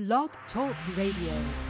Blog Talk Radio.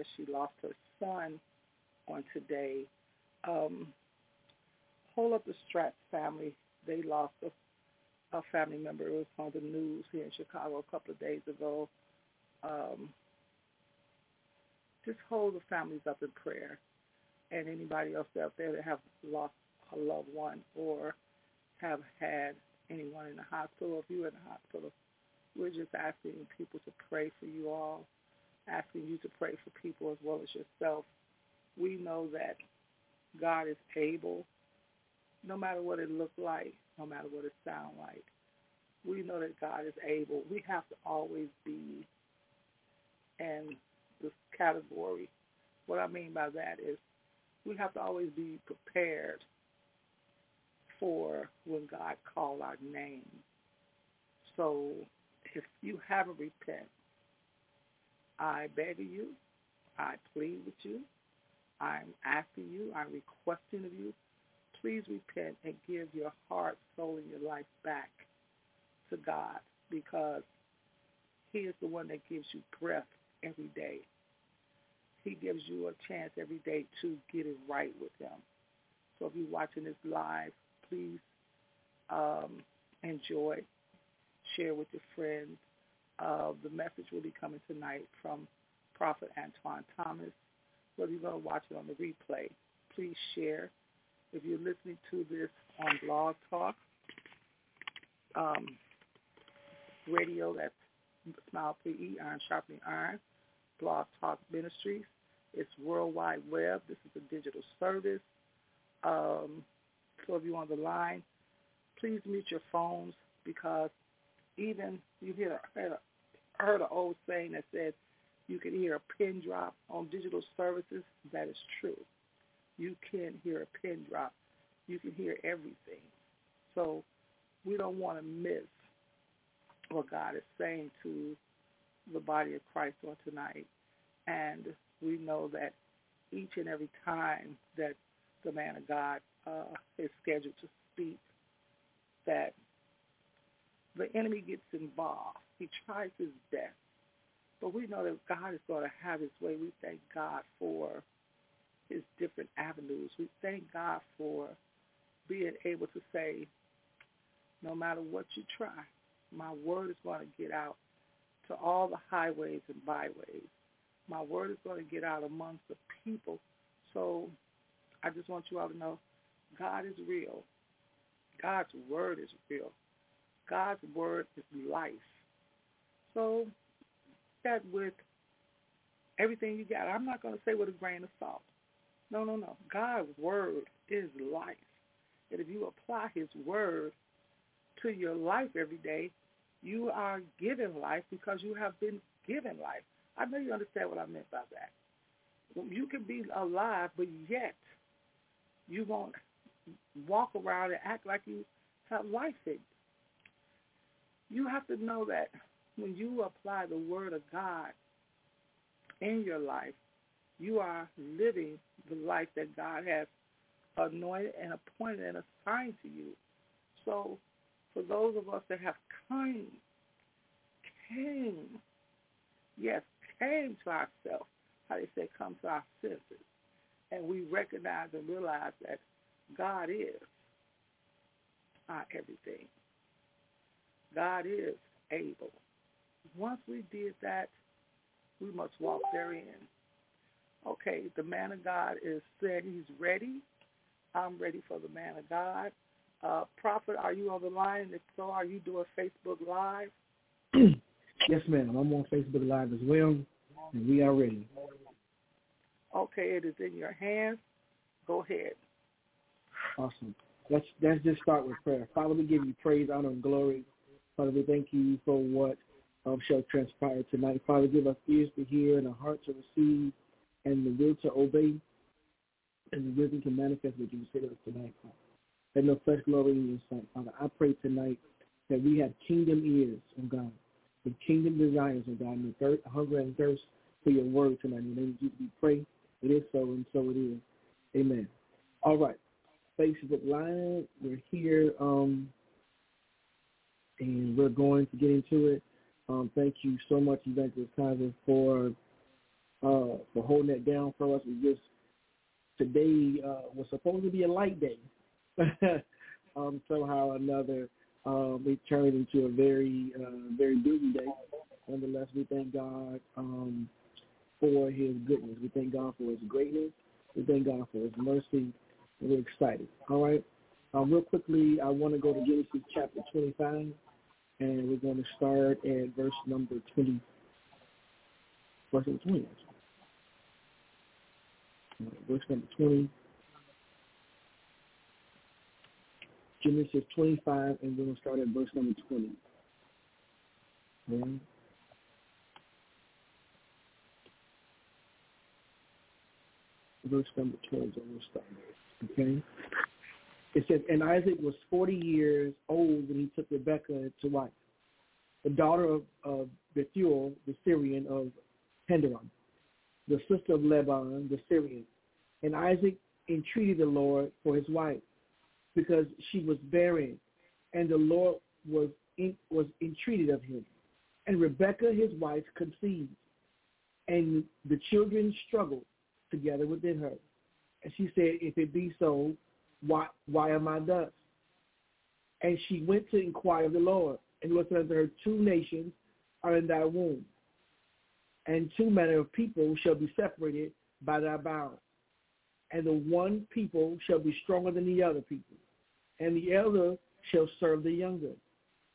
In. She lost her son on today. Um, hold up the Stratz family. They lost a, a family member. It was on the news here in Chicago a couple of days ago. Um, just hold the families up in prayer and anybody else out there that have lost a loved one or have had anyone in the hospital. If you're in the hospital, we're just asking people to pray for you all, asking you to pray for people as well as yourself. We know that God is able, no matter what it looks like, no matter what it sounds like. We know that God is able. We have to always be in this category. What I mean by that is we have to always be prepared for when God called our name. So if you haven't repented, I beg of you, I plead with you, I'm asking you, I'm requesting of you, please repent and give your heart, soul, and your life back to God because he is the one that gives you breath every day. He gives you a chance every day to get it right with him. So if you're watching this live, please um, enjoy, share with your friends. Uh, the message will be coming tonight from Prophet Antoine Thomas. Whether you're going to watch it on the replay, please share. If you're listening to this on Blog Talk, um, radio, that's Smile PE, Iron Sharpening Iron, Blog Talk Ministries. It's Worldwide Web. This is a digital service. Um, so if you're on the line, please mute your phones because even you hear heard, heard an old saying that says you can hear a pin drop on digital services. That is true. You can hear a pin drop. You can hear everything. So we don't want to miss what God is saying to the body of Christ on tonight. And we know that each and every time that the man of God uh, is scheduled to speak, that the enemy gets involved. He tries his best. But we know that God is going to have his way. We thank God for his different avenues. We thank God for being able to say, no matter what you try, my word is going to get out to all the highways and byways. My word is going to get out amongst the people. So I just want you all to know God is real. God's word is real. God's word is life. So that with everything you got. I'm not going to say with a grain of salt. No, no, no. God's word is life. And if you apply his word to your life every day, you are given life because you have been given life. I know you understand what I meant by that. You can be alive, but yet you won't walk around and act like you have life in you. You have to know that when you apply the word of God in your life, you are living the life that God has anointed and appointed and assigned to you. So for those of us that have came, came, yes, came to ourselves, how they say come to our senses, and we recognize and realize that God is our everything. God is able. Once we did that, we must walk therein. Okay, the man of God is said he's ready. I'm ready for the man of God. Uh, Prophet, are you on the line? If so, are you doing Facebook Live? yes, ma'am. I'm on Facebook Live as well, and we are ready. Okay, it is in your hands. Go ahead. Awesome. Let's let's just start with prayer. Father, we give you praise, honor, and glory. Father, we thank you for what um, shall transpire tonight. Father, give us ears to hear and a heart to receive and the will to obey and the wisdom to manifest what you say to us tonight, Father. Let no flesh glory in your sight, Father. I pray tonight that we have kingdom ears, oh God, with kingdom desires, oh God, and the thirst, hunger and thirst for your word tonight. In the name of Jesus, we pray. It is so, and so it is. Amen. All right. Facebook Live, we're here. Um, and we're going to get into it. Um, thank you so much, Evangelist Kaiser, for uh, for holding that down for us. We just today uh, was supposed to be a light day. um, somehow or another, um, it turned into a very uh, very busy day. Nonetheless, we thank God um, for His goodness. We thank God for His greatness. We thank God for His mercy. We're excited. All right. Um, real quickly, I want to go to Genesis chapter 25, and we're going to start at verse number 20. Verse number 20, actually. Verse number 20. Genesis 25, and we're going to start at verse number 20. Okay. Verse number 20 is we'll start. Okay. It says, and Isaac was 40 years old when he took Rebekah to wife, the daughter of, of Bethuel, the Syrian of Henderon, the sister of Laban, the Syrian. And Isaac entreated the Lord for his wife because she was barren, and the Lord was in, was entreated of him. And Rebekah, his wife, conceived, and the children struggled together within her. And she said, if it be so, why, why am I thus? And she went to inquire of the Lord. And said unto her, two nations are in thy womb, and two manner of people shall be separated by thy bounds. And the one people shall be stronger than the other people, and the elder shall serve the younger.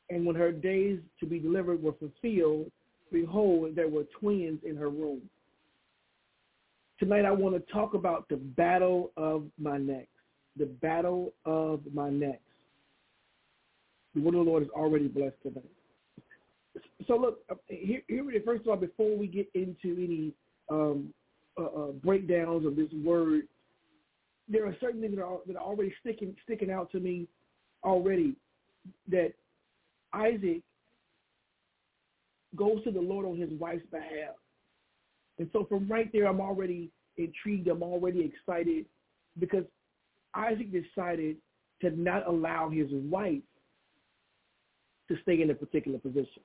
And when her days to be delivered were fulfilled, behold, there were twins in her womb. Tonight I want to talk about the battle of my neck the battle of my next. The word of the Lord is already blessed tonight. So look, uh, here, here first of all, before we get into any um, uh, uh, breakdowns of this word, there are certain things that are, that are already sticking sticking out to me already. That Isaac goes to the Lord on his wife's behalf, and so from right there, I'm already intrigued. I'm already excited because Isaac decided to not allow his wife to stay in a particular position.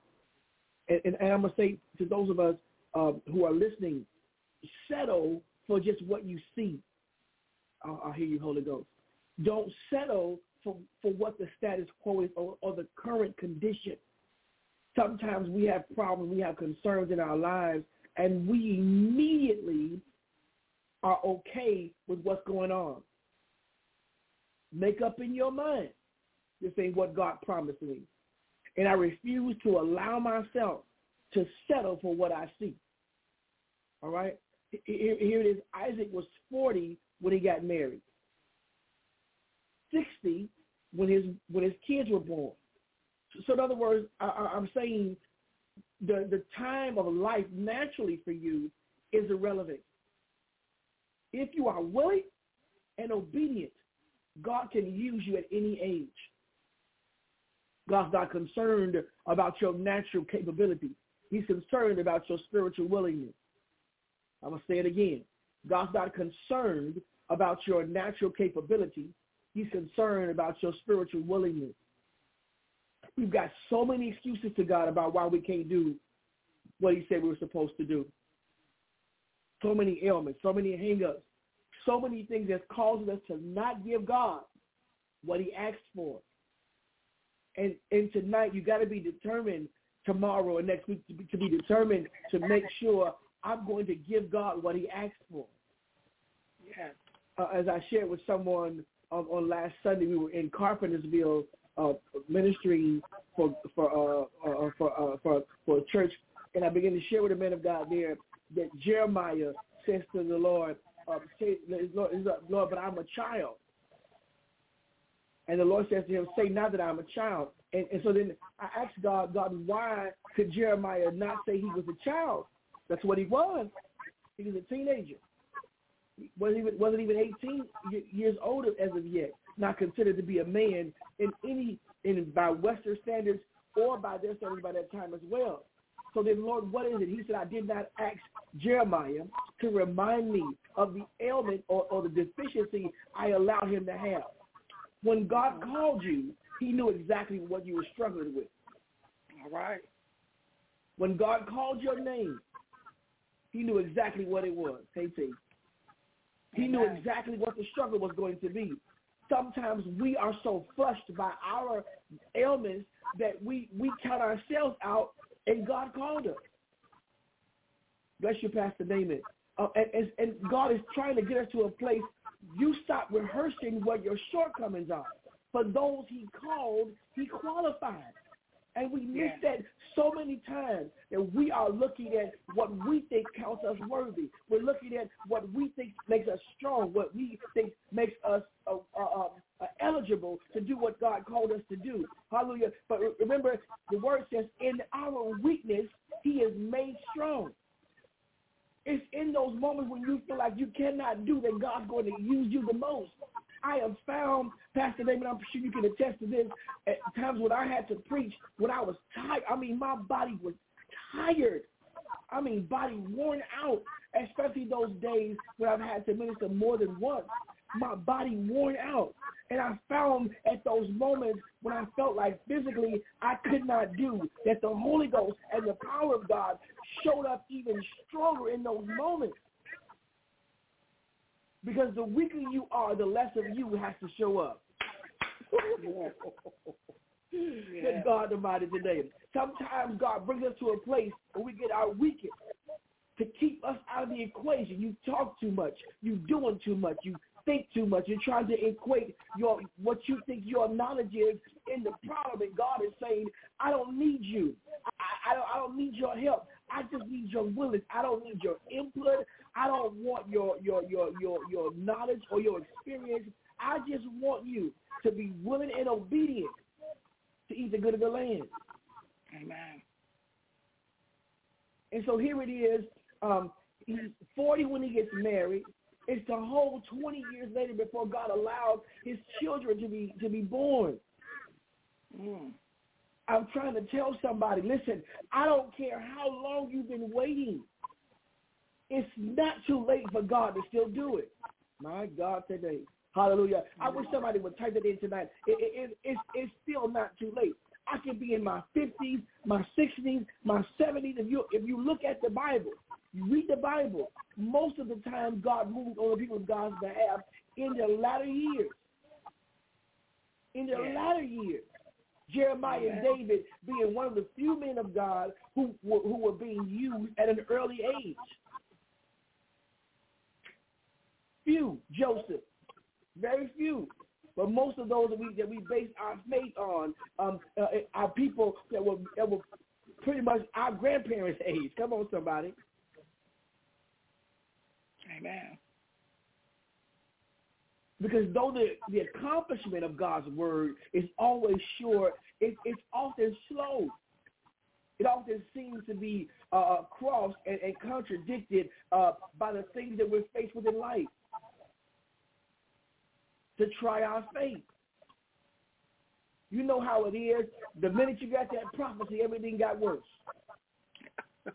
And, and, and I'm going to say to those of us uh, who are listening, settle for just what you see. I'll, I'll hear you, Holy Ghost. Don't settle for, for what the status quo is or, or the current condition. Sometimes we have problems, we have concerns in our lives, and we immediately are okay with what's going on. Make up in your mind. This ain't what God promised me. And I refuse to allow myself to settle for what I see. All right? Here it is. Isaac was 40 when he got married. 60 when his when his kids were born. So in other words, I, I'm saying the the time of life naturally for you is irrelevant. If you are willing and obedient God can use you at any age. God's not concerned about your natural capability. He's concerned about your spiritual willingness. I'm going to say it again. God's not concerned about your natural capability. He's concerned about your spiritual willingness. We've got so many excuses to God about why we can't do what he said we were supposed to do. So many ailments, so many hangups, so many things that causes us to not give God what he asked for. And and tonight you got to be determined tomorrow and next week to be, to be determined to make sure I'm going to give God what he asked for. Yeah. Uh, as I shared with someone um, on last Sunday, we were in Carpentersville uh, ministering for for uh, uh, for uh, for for a church, and I began to share with the men of God there that Jeremiah says to the Lord, um, say, Lord, Lord, but I'm a child. And the Lord says to him, say not that I'm a child. And, and so then I asked God, God, why could Jeremiah not say he was a child? That's what he was. He was a teenager. Wasn't even, wasn't even 18 years old as of yet. Not considered to be a man in any, in by Western standards or by their standards by that time as well. So then, Lord, what is it? He said, I did not ask Jeremiah to remind me of the ailment or, or the deficiency I allowed him to have. When God called you, he knew exactly what you were struggling with. All right. When God called your name, he knew exactly what it was. KT. He knew exactly what the struggle was going to be. Sometimes we are so flushed by our ailments that we, we count ourselves out and God called us. Bless you, Pastor Damon. Uh, and, and God is trying to get us to a place you stop rehearsing what your shortcomings are. For those he called, he qualified. And we miss yeah. that so many times that we are looking at what we think counts us worthy. We're looking at what we think makes us strong, what we think makes us uh, uh, uh, uh eligible to do what God called us to do. Hallelujah. But remember, the word says, in our weakness, he is made strong. It's in those moments when you feel like you cannot do that God's going to use you the most. I have found, Pastor David, I'm sure you can attest to this, at times when I had to preach, when I was tired, I mean, my body was tired. I mean, body worn out, especially those days when I've had to minister more than once. My body worn out. And I found at those moments when I felt like physically I could not do, that the Holy Ghost and the power of God showed up even stronger in those moments. Because the weaker you are, the less of you has to show up. yeah. God Almighty today. Sometimes God brings us to a place where we get our weakest to keep us out of the equation. You talk too much. You doing too much. You think too much. You're trying to equate your what you think your knowledge is in the problem. And God is saying, I don't need you. I, I, don't, I don't need your help. I just need your willingness. I don't need your input. I don't want your your your your your knowledge or your experience. I just want you to be willing and obedient to eat the good of the land. Amen. And so here it is. Um, he's 40 when he gets married. It's the whole 20 years later before God allowed his children to be to be born. Mm. I'm trying to tell somebody, listen, I don't care how long you've been waiting. It's not too late for God to still do it. My God, today. Hallelujah. I wish somebody would type that in tonight. It, it, it, it's, it's still not too late. I can be in my 50s, my 60s, my 70s. If you, if you look at the Bible, you read the Bible, most of the time God moves on the people of God's behalf in their latter years. In their yeah. latter years. Jeremiah and David being one of the few men of God who were, who were being used at an early age. Few, Joseph, very few. But most of those that we that we base our faith on um, uh, are people that were that were pretty much our grandparents' age. Come on, somebody. Amen. Because though the, the accomplishment of God's word is always short, it, it's often slow. It often seems to be uh, uh, crossed and, and contradicted uh, by the things that we're faced with in life to try our faith. You know how it is. The minute you got that prophecy, everything got worse.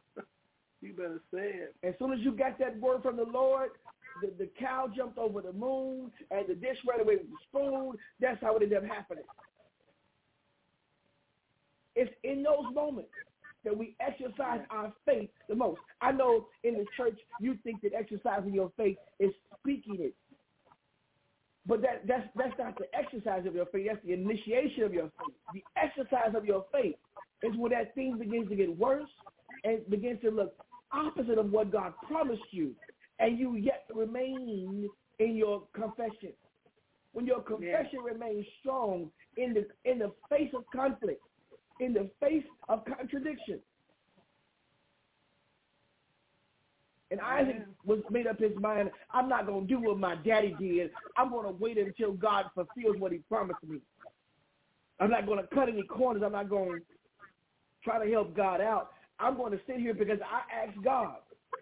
you better say it. As soon as you got that word from the Lord, the, the cow jumped over the moon and the dish ran away with the spoon. That's how it ended up happening. It's in those moments that we exercise our faith the most. I know in the church you think that exercising your faith is speaking it. But that, that's, that's not the exercise of your faith. That's the initiation of your faith. The exercise of your faith is when that thing begins to get worse and begins to look opposite of what God promised you and you yet remain in your confession. When your confession yeah. remains strong in the in the face of conflict, in the face of contradiction. And Isaac was made up his mind, I'm not going to do what my daddy did. I'm going to wait until God fulfills what he promised me. I'm not going to cut any corners. I'm not going to try to help God out. I'm going to sit here because I asked God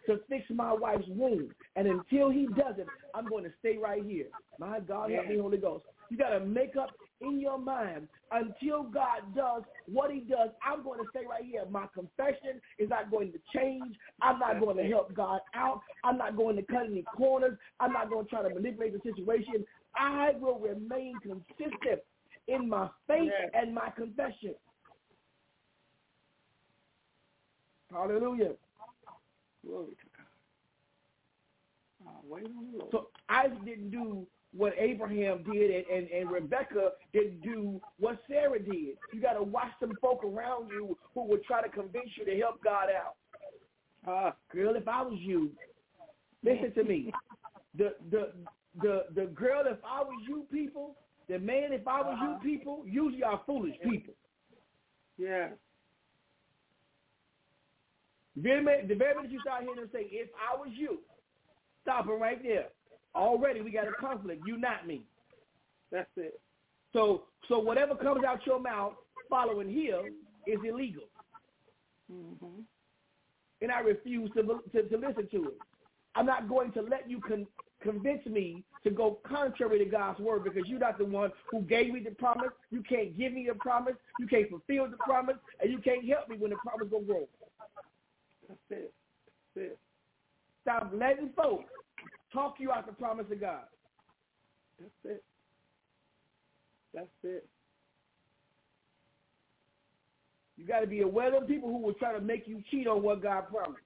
to fix my wife's wound. And until he does it, I'm going to stay right here. My God, help me, Holy Ghost. You got to make up in your mind until God does what he does. I'm going to stay right here. My confession is not going to change. I'm not going to help God out. I'm not going to cut any corners. I'm not going to try to manipulate the situation. I will remain consistent in my faith and my confession. Hallelujah. Glory to God. Wait on the Lord. So Isaac didn't do what Abraham did, and, and, and Rebecca didn't do what Sarah did. You got to watch some folk around you who will try to convince you to help God out. Uh, girl, if I was you, listen to me. The the the the girl, if I was you people, the man, if I was uh-huh. you people, usually are foolish people. Yeah. The very minute, the very minute you start hearing them say, "If I was you," stop it right there. Already we got a conflict. You not me. That's it. So so whatever comes out your mouth following him is illegal. Mm-hmm. And I refuse to, to, to listen to it. I'm not going to let you con- convince me to go contrary to God's word because you're not the one who gave me the promise. You can't give me a promise. You can't fulfill the promise. And you can't help me when the promise goes wrong. That's it. That's it. Stop letting folks talk you out the promise of God. That's it. That's it. You got to be aware of people who will try to make you cheat on what God promised.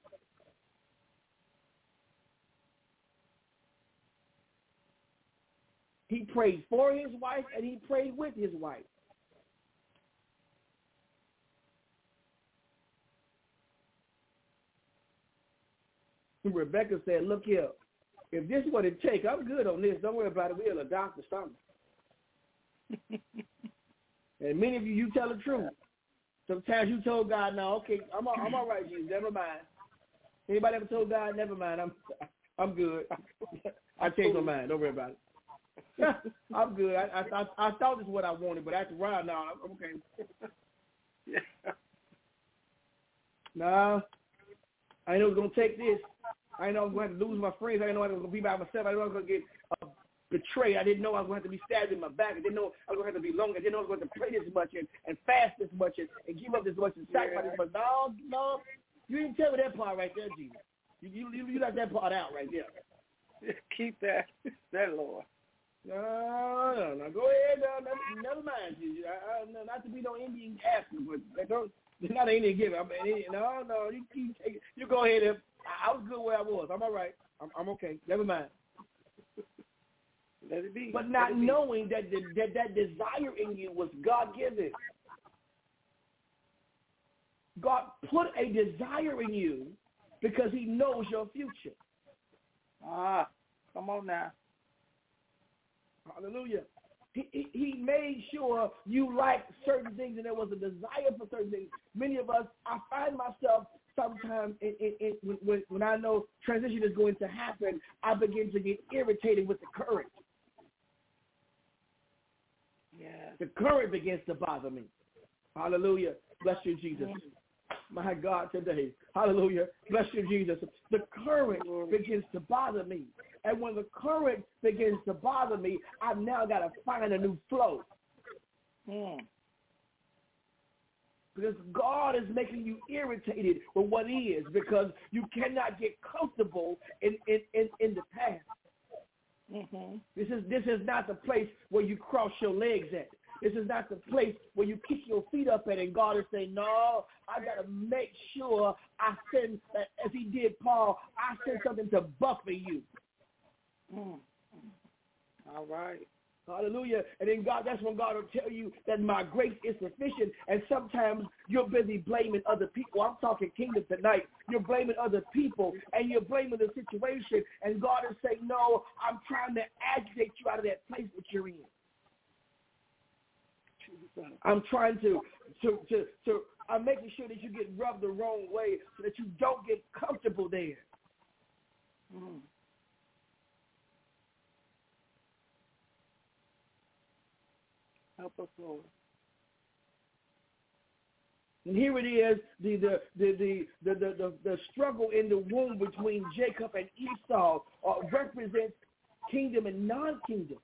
He prayed for his wife and he prayed with his wife. Rebecca said, look here, if this is what it takes, I'm good on this. Don't worry about it. We'll adopt or something. and many of you, you tell the truth. Sometimes you told God, no, okay, I'm all, I'm all right, Jesus. Never mind. Anybody ever told God, never mind, I'm I'm good. I changed my mind. Don't worry about it. I'm good. I, I I thought this is what I wanted, but after a while, now I'm okay. yeah. Nah, I know it's gonna take this. I know I'm going to lose my friends. I know I'm going to be by myself. I know I'm going to get uh, betrayed. I didn't know I was going to have to be stabbed in my back. I didn't know I was to have to be long. I didn't know I was going to pray this much and, and fast this much and, and give up this much and sacrifice Yeah. this much. No, no, you didn't tell me that part right there, Jesus. You you you, you left that part out right there. Keep that. That Lord. No, no, no. Go ahead. No, never, never mind, Jesus. I, I, no, not to be no Indian asking, but don't. Not Indian giver. I mean, no, no. You, you, you go ahead and I, I was good where I was. I'm all right. I'm, I'm okay. Never mind. Let it be. But not be. knowing that the, that that desire in you was God given. God put a desire in you because He knows your future. Ah, come on now. Hallelujah. He, he, made sure you liked certain things and there was a desire for certain things. Many of us, I find myself sometimes in, in, in, when, when I know transition is going to happen, I begin to get irritated with the current. Yeah. The current begins to bother me. Hallelujah. Bless you, Jesus. My God, today. Hallelujah. Bless you, Jesus. The current begins to bother me. And when the current begins to bother me, I've now got to find a new flow. Mm. Because God is making you irritated with what is because you cannot get comfortable in, in, in, in the past. Mm-hmm. This is this is not the place where you cross your legs at. This is not the place where you kick your feet up at and God is saying, no, I got to make sure I send, as he did Paul, I send something to buffer you. Mm. All right. Hallelujah. And then God, that's when God will tell you that my grace is sufficient. And sometimes you're busy blaming other people. I'm talking kingdom tonight. You're blaming other people and you're blaming the situation. And God is saying, no, I'm trying to agitate you out of that place that you're in. I'm trying to, to, to, to, I'm making sure that you get rubbed the wrong way so that you don't get comfortable there. Mm. Help us, Lord. And here it is, the the the the the, the, the, struggle in the womb between Jacob and Esau uh, represents kingdom and non-kingdom.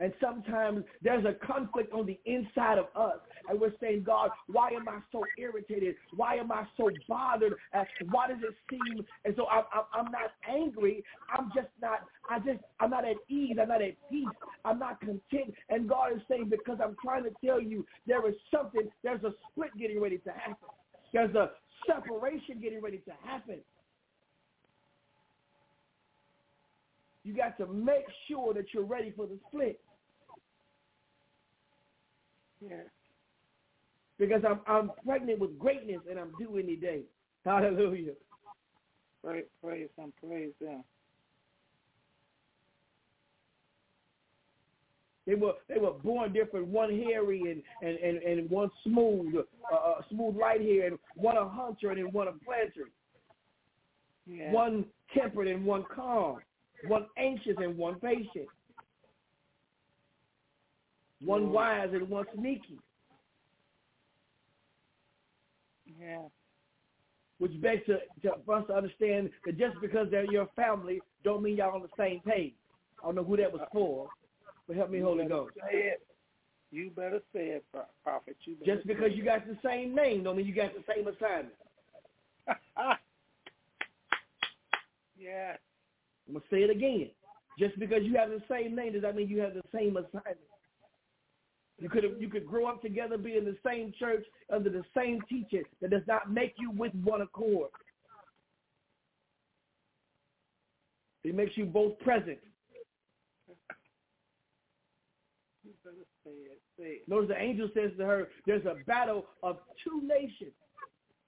And sometimes there's a conflict on the inside of us. And we're saying, God, why am I so irritated? Why am I so bothered? Uh, why does it seem? And so I'm, I'm, I'm not angry. I'm just not, I just, I'm not at ease. I'm not at peace. I'm not content. And God is saying, because I'm trying to tell you, there is something, there's a split getting ready to happen. There's a separation getting ready to happen. You got to make sure that you're ready for the split. Yeah. Because I'm I'm pregnant with greatness and I'm due any day. Hallelujah. Praise, praise Him, praise Him. They were they were born different. One hairy and and and, and one smooth, uh, uh, smooth light hair, and one a hunter and one a planter. Yeah. One tempered and one calm. One anxious and one patient. One wise and one sneaky. Yeah. Which begs to, to, for us to understand that just because they're your family don't mean y'all on the same page. I don't know who that was for, but help me, You Holy Ghost. You better say it, prophet. You Just because you got the same name don't mean you got the same assignment. yeah. I'm gonna say it again. Just because you have the same name does that mean you have the same assignment. You could you could grow up together, be in the same church under the same teacher. That does not make you with one accord. It makes you both present. Notice the angel says to her, "There's a battle of two nations,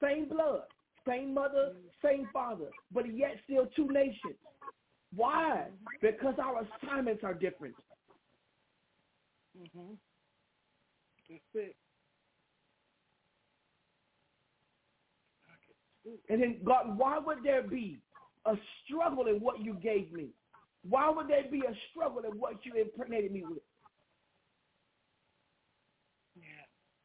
same blood, same mother, same father, but yet still two nations. Why? Because our assignments are different. Mhm. And then, God, why would there be a struggle in what you gave me? Why would there be a struggle in what you impregnated me with? Yeah.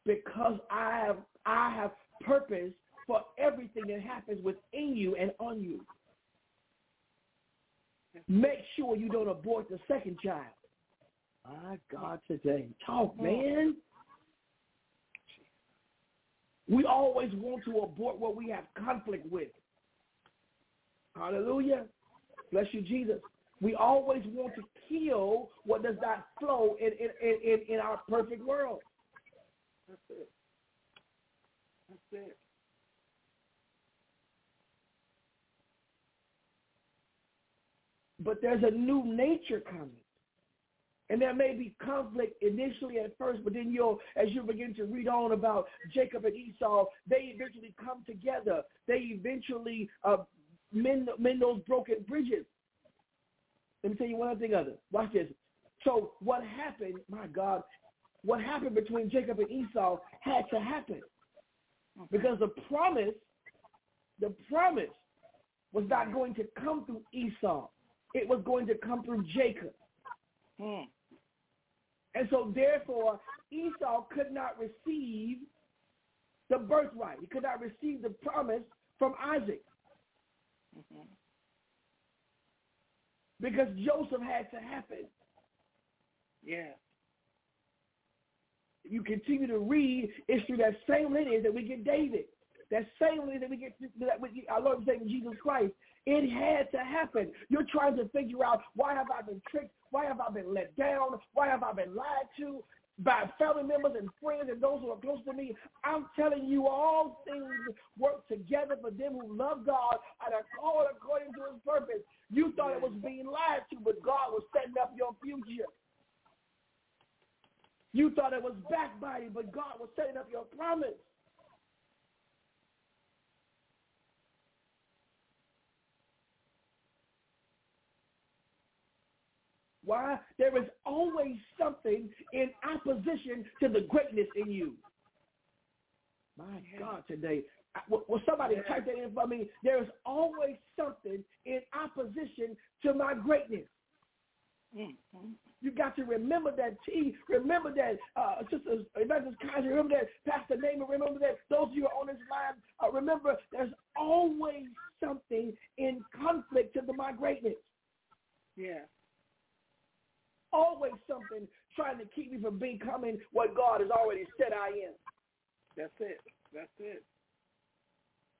Because I have I have purpose for everything that happens within you and on you. Make sure you don't abort the second child. My God, today. Talk, mm. man. We always want to abort what we have conflict with. Hallelujah. Bless you, Jesus. We always want to kill what does not flow in, in, in, in our perfect world. That's it. That's it. But there's a new nature coming. And there may be conflict initially at first, but then you'll, as you begin to read on about Jacob and Esau, they eventually come together. They eventually uh, mend, mend those broken bridges. Let me tell you one other thing. Other, watch this. So what happened? My God, what happened between Jacob and Esau had to happen because the promise, the promise, was not going to come through Esau. It was going to come through Jacob. Hmm. And so therefore, Esau could not receive the birthright. He could not receive the promise from Isaac Mhm. because Joseph had to happen. Yeah. You continue to read, it's through that same lineage that we get David. That same lineage that we get that we our Lord and Savior Jesus Christ. It had to happen. You're trying to figure out why have I been tricked? Why have I been let down? Why have I been lied to by family members and friends and those who are close to me? I'm telling you, all things work together for them who love God and are called according to his purpose. You thought it was being lied to, but God was setting up your future. You thought it was backbiting, but God was setting up your promise. Why? There is always something in opposition to the greatness in you. My God, today. I- Will somebody type that in for me? There is always something in opposition to my greatness. Mhm. You got to remember that T. Remember that uh, Sister Evangelist Kaiser. Remember that Pastor Naaman. Remember that those of you who are on this line. Uh, remember, there's always something in conflict to the, my greatness. Yeah. Always something trying to keep me from becoming what God has already said I am. That's it. That's it.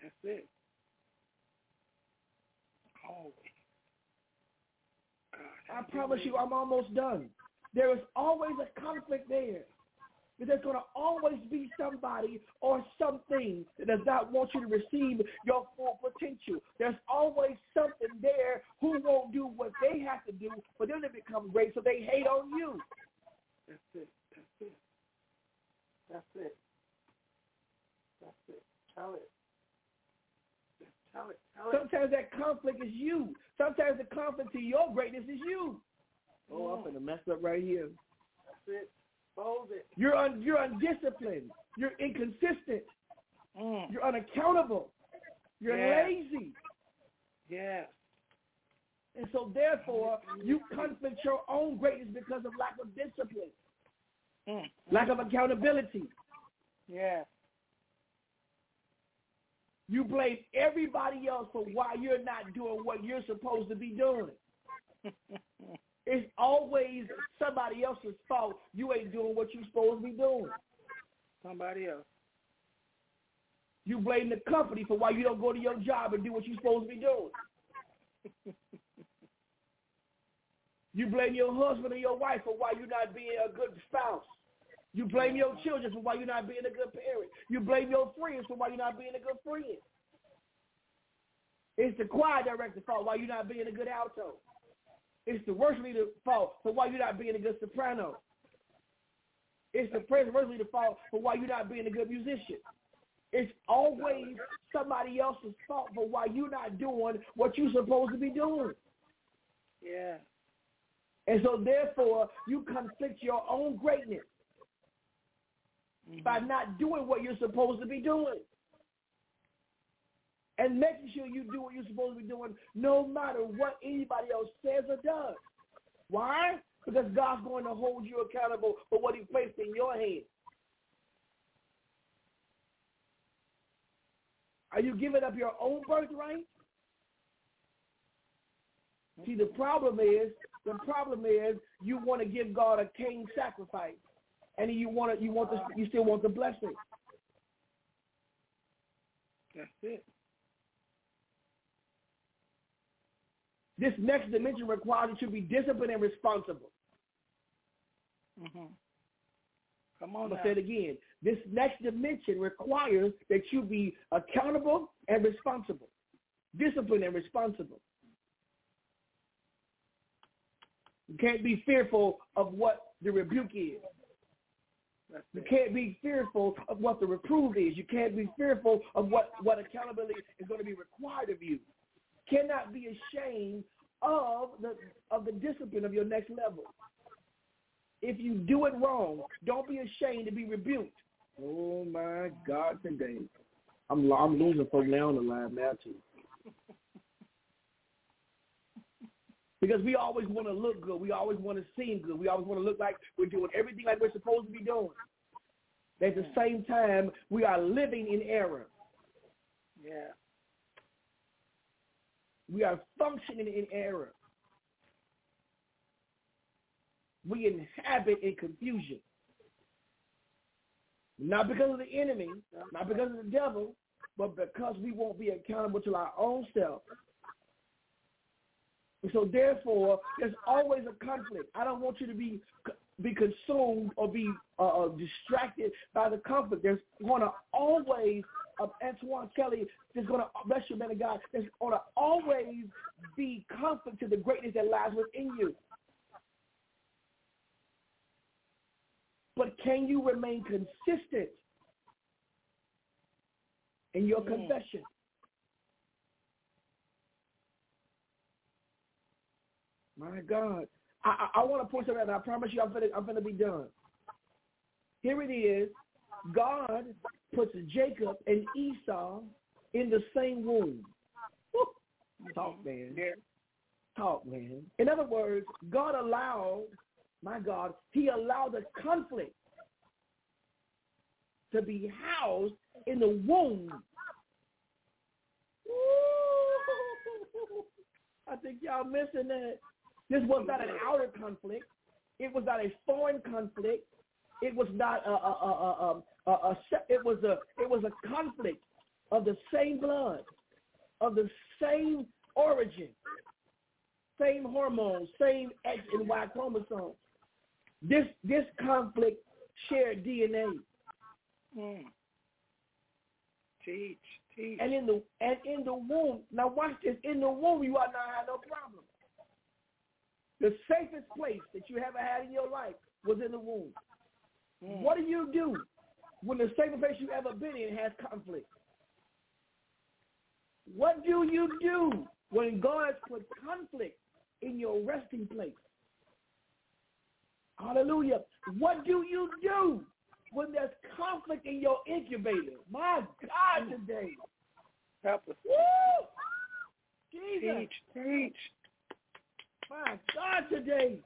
That's it. Always. God, I promise you. I'm almost done. There is always a conflict there. There's going to always be somebody or something that does not want you to receive your full potential. There's always something there who won't do what they have to do for them to become great, so they hate on you. That's it. That's it. That's it. That's it. Tell it. Tell it. Tell it. Sometimes that conflict is you. Sometimes the conflict to your greatness is you. Oh, I'm gonna mess up right here. That's it. You're un, you're undisciplined. You're inconsistent. Mm. You're unaccountable. You're Yeah. lazy. Yeah. And so therefore, you conflict your own greatness because of lack of discipline, Mm. lack of accountability. Yeah. You blame everybody else for why you're not doing what you're supposed to be doing. It's always somebody else's fault. You ain't doing what you're supposed to be doing. Somebody else. You blame the company for why you don't go to your job and do what you're supposed to be doing. You blame your husband or your wife for why you're not being a good spouse. You blame your children for why you're not being a good parent. You blame your friends for why you're not being a good friend. It's the choir director's fault why you're not being a good alto. It's the worship leader's fault for why you're not being a good soprano. It's the praise worship leader's fault for why you're not being a good musician. It's always somebody else's fault for why you're not doing what you're supposed to be doing. Yeah. And so therefore, you conflict your own greatness Mhm. by not doing what you're supposed to be doing. And making sure you do what you're supposed to be doing no matter what anybody else says or does. Why? Because God's going to hold you accountable for what he placed in your hand. Are you giving up your own birthright? See, the problem is, the problem is, you want to give God a king sacrifice, and you want to, you want the, you still want the blessing. That's it. This next dimension requires that you be disciplined and responsible. hmm Come I'm on gonna now. say it again. This next dimension requires that you be accountable and responsible, disciplined and responsible. You can't be fearful of what the rebuke is. You can't be fearful of what the reproof is. You can't be fearful of what, what accountability is going to be required of you. Cannot be ashamed of the of the discipline of your next level. If you do it wrong, don't be ashamed to be rebuked. Oh my God, today. I'm I'm losing folk now on the line now too. Because we always want to look good. We always want to seem good. We always want to look like we're doing everything like we're supposed to be doing. At the same time, we are living in error. Yeah. We are functioning in error. We inhabit in confusion. Not because of the enemy, not because of the devil, but because we won't be accountable to our own self. And so therefore, there's always a conflict. I don't want you to be be consumed or be uh, uh, distracted by the conflict. There's going to always, uh, Antoine Kelly, there's going to, bless you, man of God, there's going to always be conflict to the greatness that lies within you. But can you remain consistent in your Mm. confession? My God. I, I, I want to point something out, and I promise you I'm going I'm to be done. Here it is. God puts Jacob and Esau in the same womb. Talk, man. Talk, man. In other words, God allowed, my God, he allowed the conflict to be housed in the womb. Ooh. I think y'all missing that. This was not an outer conflict. It was not a foreign conflict. It was not a, a, a, a, a, a it was a it was a conflict of the same blood, of the same origin, same hormones, same X and Y chromosomes. This this conflict shared DNA. Mm. Teach, teach. And in the and in the womb, now watch this. In the womb, you ought not have no problem. The safest place that you ever had in your life was in the womb. Mm. What do you do when the safest place you've ever been in has conflict? What do you do when God has put conflict in your resting place? Hallelujah. What do you do when there's conflict in your incubator? My God, today. Help us. Woo! Jesus. Teach, teach. My God, today.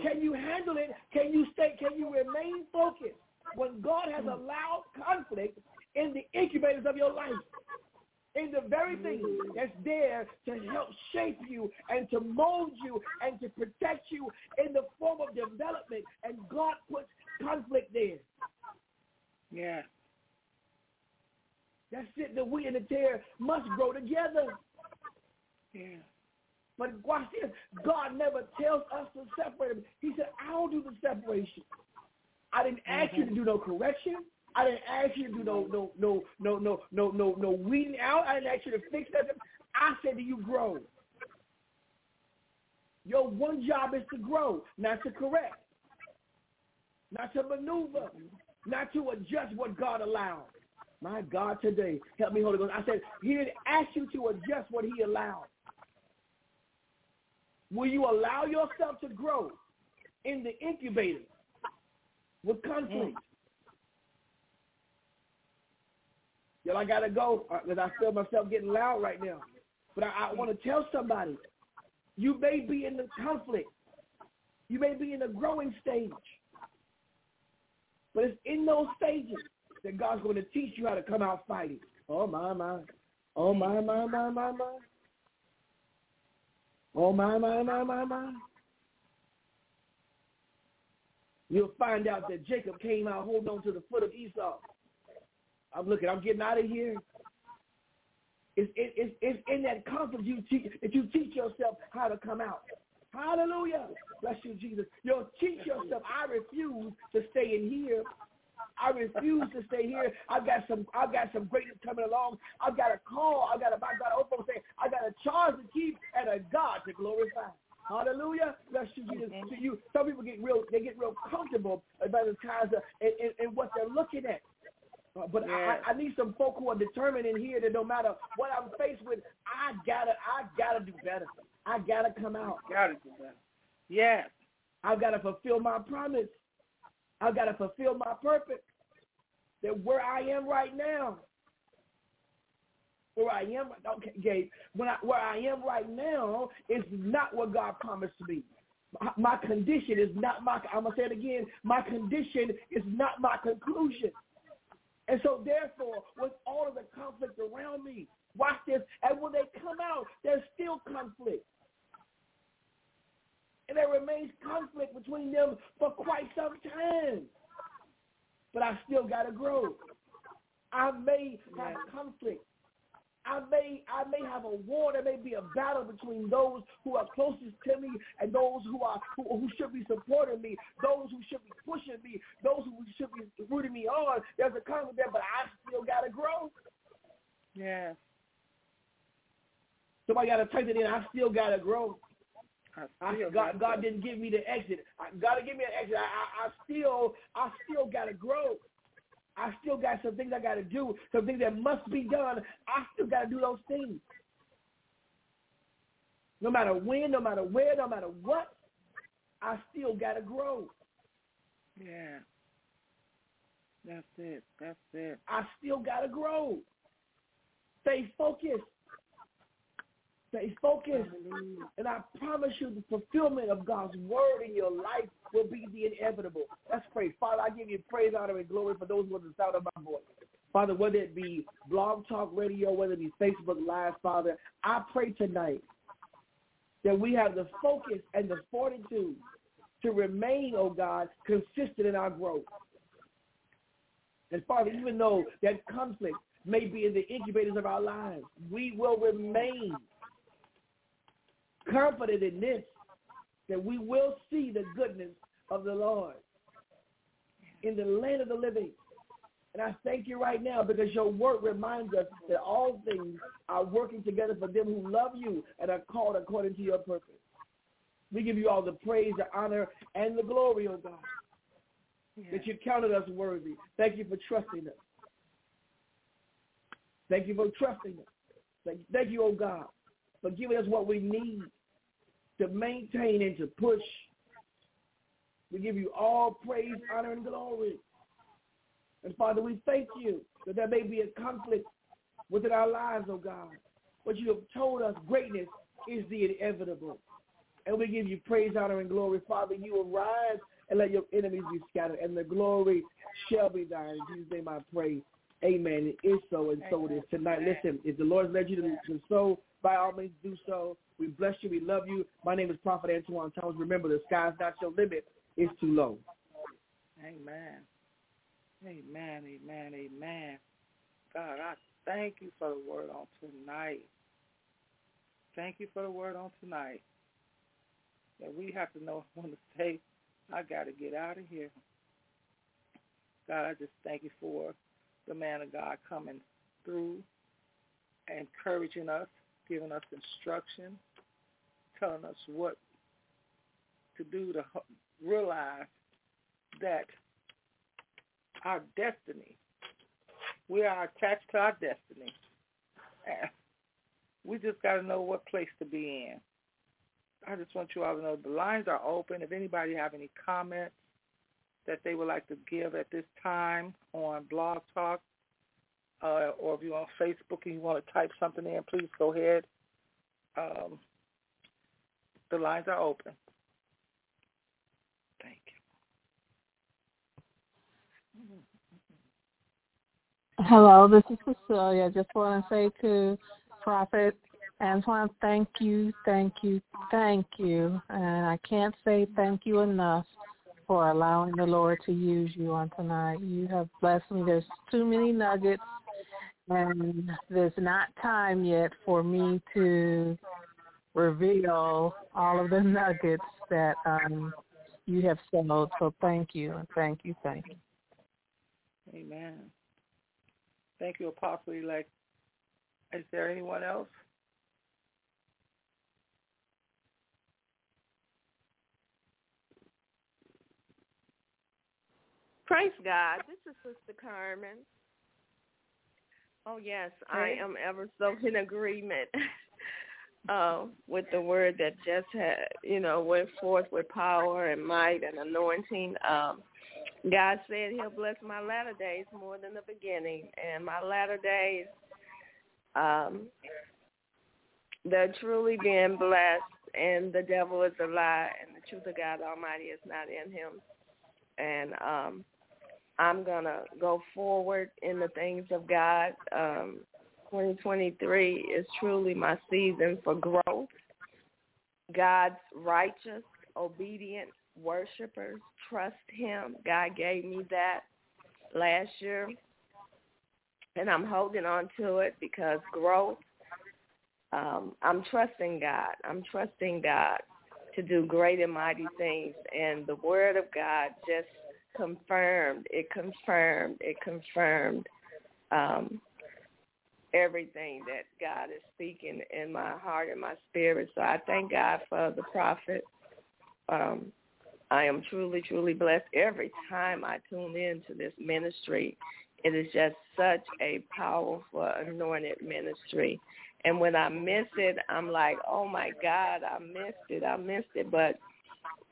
Can you handle it? Can you stay? Can you remain focused when God has allowed conflict in the incubators of your life? in the very thing that's there to help shape you and to mold you and to protect you in the form of development. And God puts conflict there. Yeah. That's it. The wheat and the tare must grow together. Yeah. But watch this. God never tells us to separate them. He said, I'll do the separation. I didn't ask mm-hmm. you to do no correction. I didn't ask you to do no no no no no no no no weeding out. I didn't ask you to fix that. I said to you grow. Your one job is to grow, not to correct, not to maneuver, not to adjust what God allowed. My God, today, help me, Holy Ghost. I said, He didn't ask you to adjust what He allowed. Will you allow yourself to grow in the incubator with conflict? Mm. Yo, I gotta go because uh, I feel myself getting loud right now. But I, I want to tell somebody, you may be in the conflict. You may be in the growing stage. But it's in those stages that God's going to teach you how to come out fighting. Oh my my. Oh my my my my my. Oh my my my my my. You'll find out that Jacob came out holding on to the foot of Esau. I'm looking. I'm getting out of here. It's, it, it's, it's in that comfort you teach, that you teach yourself how to come out. Hallelujah. Bless you, Jesus. You'll teach yourself. I refuse to stay in here. I refuse to stay here. I've got some I've got some greatness coming along. I've got a call. I've got a I got open say I got a charge to keep and a God to glorify. Hallelujah. Bless you, Jesus. Mm-hmm. So you some people get real they get real comfortable about the times of, in, in, in what they're looking at. Uh, but yeah. I, I need some folk who are determined in here that no matter what I'm faced with, I gotta, I gotta do better. I gotta come out. You gotta do better. Yes. I've got to fulfill my promise. I've got to fulfill my purpose. That where I am right now, where I am, okay, Gabe, when I, where I am right now is not what God promised me. My, my condition is not my, I'm going to say it again, my condition is not my conclusion. And so therefore, with all of the conflict around me, watch this, and when they come out, there's still conflict. And there remains conflict between them for quite some time. But I still got to grow. I may have conflict. I may I may have a war. There may be a battle between those who are closest to me and those who are who, who should be supporting me, those who should be pushing me, those who should be rooting me on. There's a conflict there, but I still gotta grow. Yeah. Somebody gotta type it in. I still gotta grow. I, God, God didn't give me the exit. I, God to give me an exit. I, I, I still, I still gotta grow. I still got some things I got to do, some things that must be done. I still got to do those things. No matter when, no matter where, no matter what, I still got to grow. Yeah. That's it. That's it. I still got to grow. Stay focused. Stay focused. And I promise you the fulfillment of God's word in your life will be the inevitable. Let's pray. Father, I give you praise, honor, and glory for those who are the sound of my voice. Father, whether it be blog talk radio, whether it be Facebook Live, Father, I pray tonight that we have the focus and the fortitude to remain, oh God, consistent in our growth. And Father, even though that conflict may be in the incubators of our lives, we will remain confident in this, that we will see the goodness of the Lord. in the land of the living. And I thank you right now because your word reminds us that all things are working together for them who love you and are called according to your purpose. We give you all the praise, the honor, and the glory, oh God, yes. that you counted us worthy. Thank you for trusting us. Thank you for trusting us. Thank you, oh God, for giving us what we need to maintain and to push. We give you all praise, honor, and glory. And Father, we thank you that there may be a conflict within our lives, oh God. But you have told us greatness is the inevitable. And we give you praise, honor, and glory. Father, you arise and let your enemies be scattered, and the glory shall be thine. In Jesus' name I pray. Amen. It is so, and so it is tonight. Listen, if the Lord has led you to, to sow, by all means do so. We bless you. We love you. My name is Prophet Antoine Thomas. Remember, the sky's not your limit. It's too low. Amen. Amen, amen, amen. God, I thank you for the word on tonight. Thank you for the word on tonight. That we have to know when to say, I got to get out of here. God, I just thank you for the man of God coming through, encouraging us, giving us instruction, telling us what to do to realize that our destiny, we are attached to our destiny. We just got to know what place to be in. I just want you all to know the lines are open. If anybody have any comments that they would like to give at this time on Blog Talk, uh, or if you're on Facebook and you want to type something in, please go ahead. Um, the lines are open. Thank you. Hello, this is Cecilia. Just want to say to Prophet Antoine, thank you, thank you, thank you. And I can't say thank you enough for allowing the Lord to use you on tonight. You have blessed me. There's too many nuggets, and there's not time yet for me to reveal all of the nuggets that um, you have sold. So thank you, and thank you, thank you. Amen. Thank you, Apostle Elect. Is there anyone else? Praise God. This is Sister Carmen. Oh yes, I am ever so in agreement uh, with the word that just had, you know, went forth with power and might and anointing. Um, God said He'll bless my latter days more than the beginning, and my latter days, um, they're truly being blessed. And the devil is a lie, and the truth of God Almighty is not in him. And um, I'm gonna go forward in the things of God. Um, 2023 is truly my season for growth. God's righteous, obedient worshipers trust him. God gave me that last year, and I'm holding on to it because growth. Um, I'm trusting God. I'm trusting God to do great and mighty things, and the Word of God just confirmed. It confirmed. It confirmed um, everything that God is speaking in my heart and my spirit. So I thank God for the prophet. Um, I am truly, truly blessed every time I tune in to this ministry. It is just such a powerful, anointed ministry. And when I miss it, I'm like, oh my God, I missed it. I missed it. But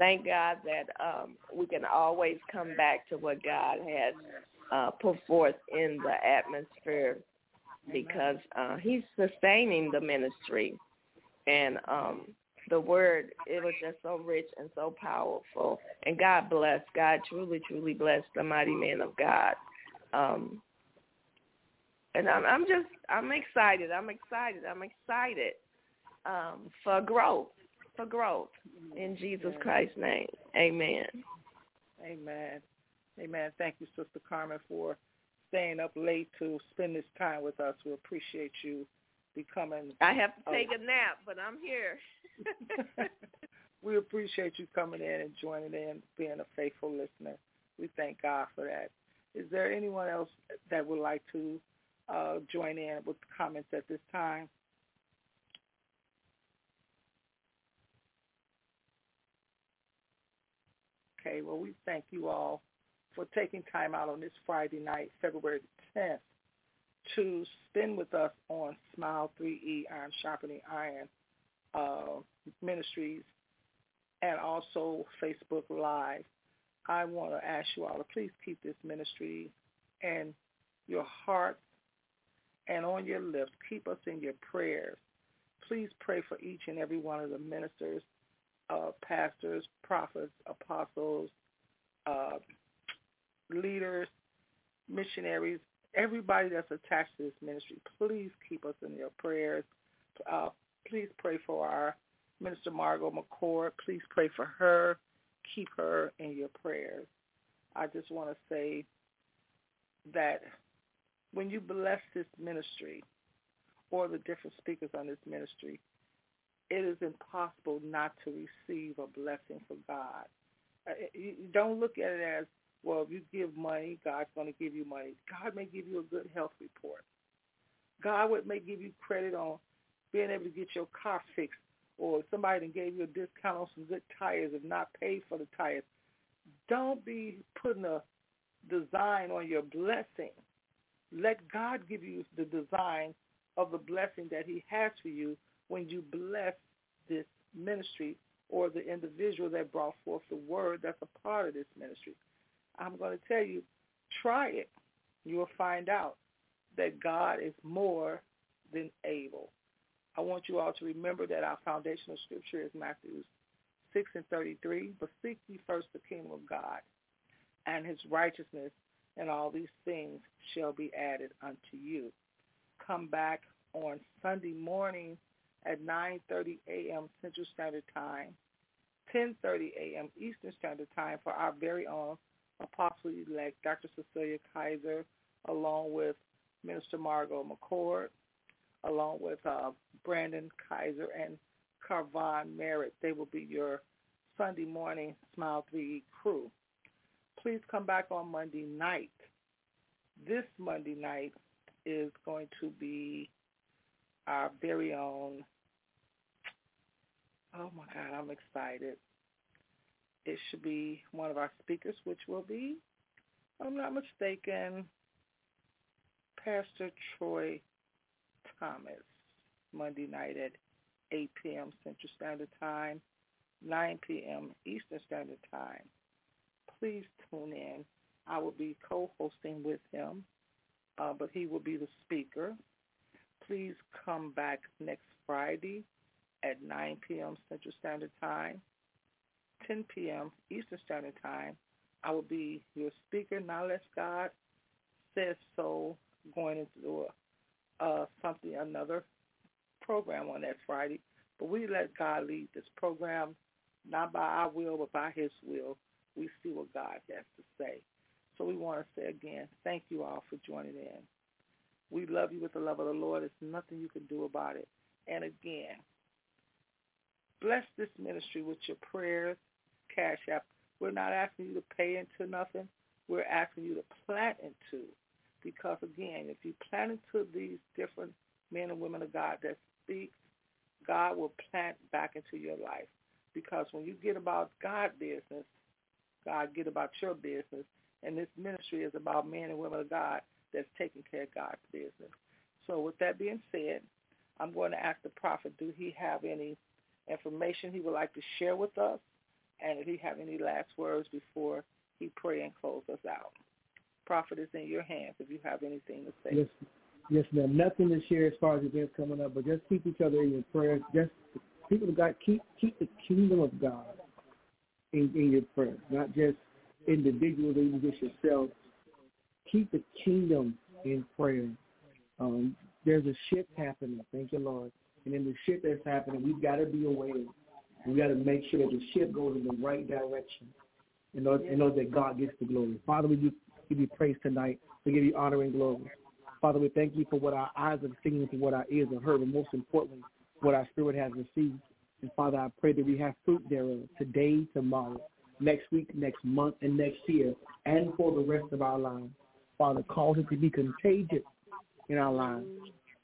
thank God that um, we can always come back to what God has uh, put forth in the atmosphere because uh, he's sustaining the ministry. And um, the word, it was just so rich and so powerful. And God bless. God truly, truly bless the mighty man of God. Um, and I'm, I'm just, I'm excited. I'm excited. I'm excited um, for growth for growth in Jesus Christ's name. Amen. Amen. Amen. Thank you, Sister Carmen, for staying up late to spend this time with us. We appreciate you becoming. I have to take a, a nap, but I'm here. we appreciate you coming in and joining in, being a faithful listener. We thank God for that. Is there anyone else that would like to uh, join in with comments at this time? Okay, well, we thank you all for taking time out on this Friday night, February 10th, to spend with us on Smile 3E Iron Sharpening Iron uh, Ministries and also Facebook Live. I want to ask you all to please keep this ministry and your heart and on your lips. Keep us in your prayers. Please pray for each and every one of the ministers, uh, pastors, prophets, apostles, uh, leaders, missionaries, everybody that's attached to this ministry. Please keep us in your prayers. Uh, please pray for our Minister Margot McCord. Please pray for her. Keep her in your prayers. I just want to say that when you bless this ministry or the different speakers on this ministry, it is impossible not to receive a blessing from God. Uh, don't look at it as, well, if you give money, God's going to give you money. God may give you a good health report. God may give you credit on being able to get your car fixed or somebody gave you a discount on some good tires and not paid for the tires. Don't be putting a design on your blessing. Let God give you the design of the blessing that he has for you when you bless this ministry or the individual that brought forth the word that's a part of this ministry. I'm going to tell you, try it. You will find out that God is more than able. I want you all to remember that our foundational scripture is Matthew 6 and 33. But seek ye first the kingdom of God and his righteousness, and all these things shall be added unto you. Come back on Sunday morning at 9.30 a.m. Central Standard Time, 10.30 a.m. Eastern Standard Time for our very own Apostle-elect Dr. Cecilia Kaiser, along with Minister Margot McCord, along with uh, Brandon Kaiser and Carvon Merritt. They will be your Sunday morning Smile 3 crew. Please come back on Monday night. This Monday night is going to be our very own, oh my God, I'm excited. It should be one of our speakers, which will be, if I'm not mistaken, Pastor Troy Thomas, Monday night at 8 p.m. Central Standard Time, 9 p.m. Eastern Standard Time. Please tune in. I will be co-hosting with him, uh, but he will be the speaker. Please come back next Friday at 9 p.m. Central Standard Time, 10 p.m. Eastern Standard Time. I will be your speaker. Now let's God says so going into uh, something, another program on that Friday. But we let God lead this program, not by our will, but by his will. We see what God has to say. So we want to say again, thank you all for joining in. We love you with the love of the Lord. There's nothing you can do about it. And again, bless this ministry with your prayers, cash app. We're not asking you to pay into nothing. We're asking you to plant into because again, if you plant into these different men and women of God that speak, God will plant back into your life. Because when you get about God business, God get about your business. And this ministry is about men and women of God that's taking care of God's business. So with that being said, I'm going to ask the prophet, do he have any information he would like to share with us? And if he have any last words before he pray and close us out prophet is in your hands if you have anything to say. Yes, yes, ma'am. Nothing to share as far as events coming up, but just keep each other in your prayers. Just people of God, keep keep the kingdom of God in, in your prayers, not just individually, even just yourself. Keep the kingdom in prayer. Um, there's a shift happening. Thank you, Lord. And in the shift that's happening, we've got to be aware. We got to make sure that the shift goes in the right direction in order, in order that God gets the glory. Father, we give you praise tonight. We give you honor and glory. Father, we thank you for what our eyes have seen and what our ears have heard, and most importantly, what our spirit has received. And Father, I pray that we have fruit thereof today, tomorrow, next week, next month, and next year, and for the rest of our lives. Father, cause it to be contagious in our lives.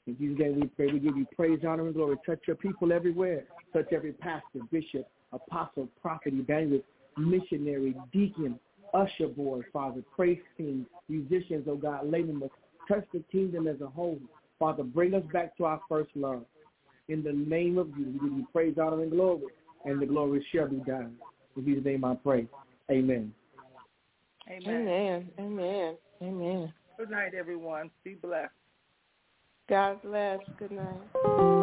In Jesus' name we pray. We give you praise, honor, and glory. Touch your people everywhere. Touch every pastor, bishop, apostle, prophet, evangelist, missionary, deacon, usher boy, Father, praise team, musicians, oh God, lay them touch the kingdom as a whole. Father, bring us back to our first love. In the name of Jesus, we give you praise, honor, and glory, and the glory shall be done. In Jesus' name I pray. Amen. Amen. Amen. Amen. Amen. Good night, everyone. Be blessed. God bless. Good night.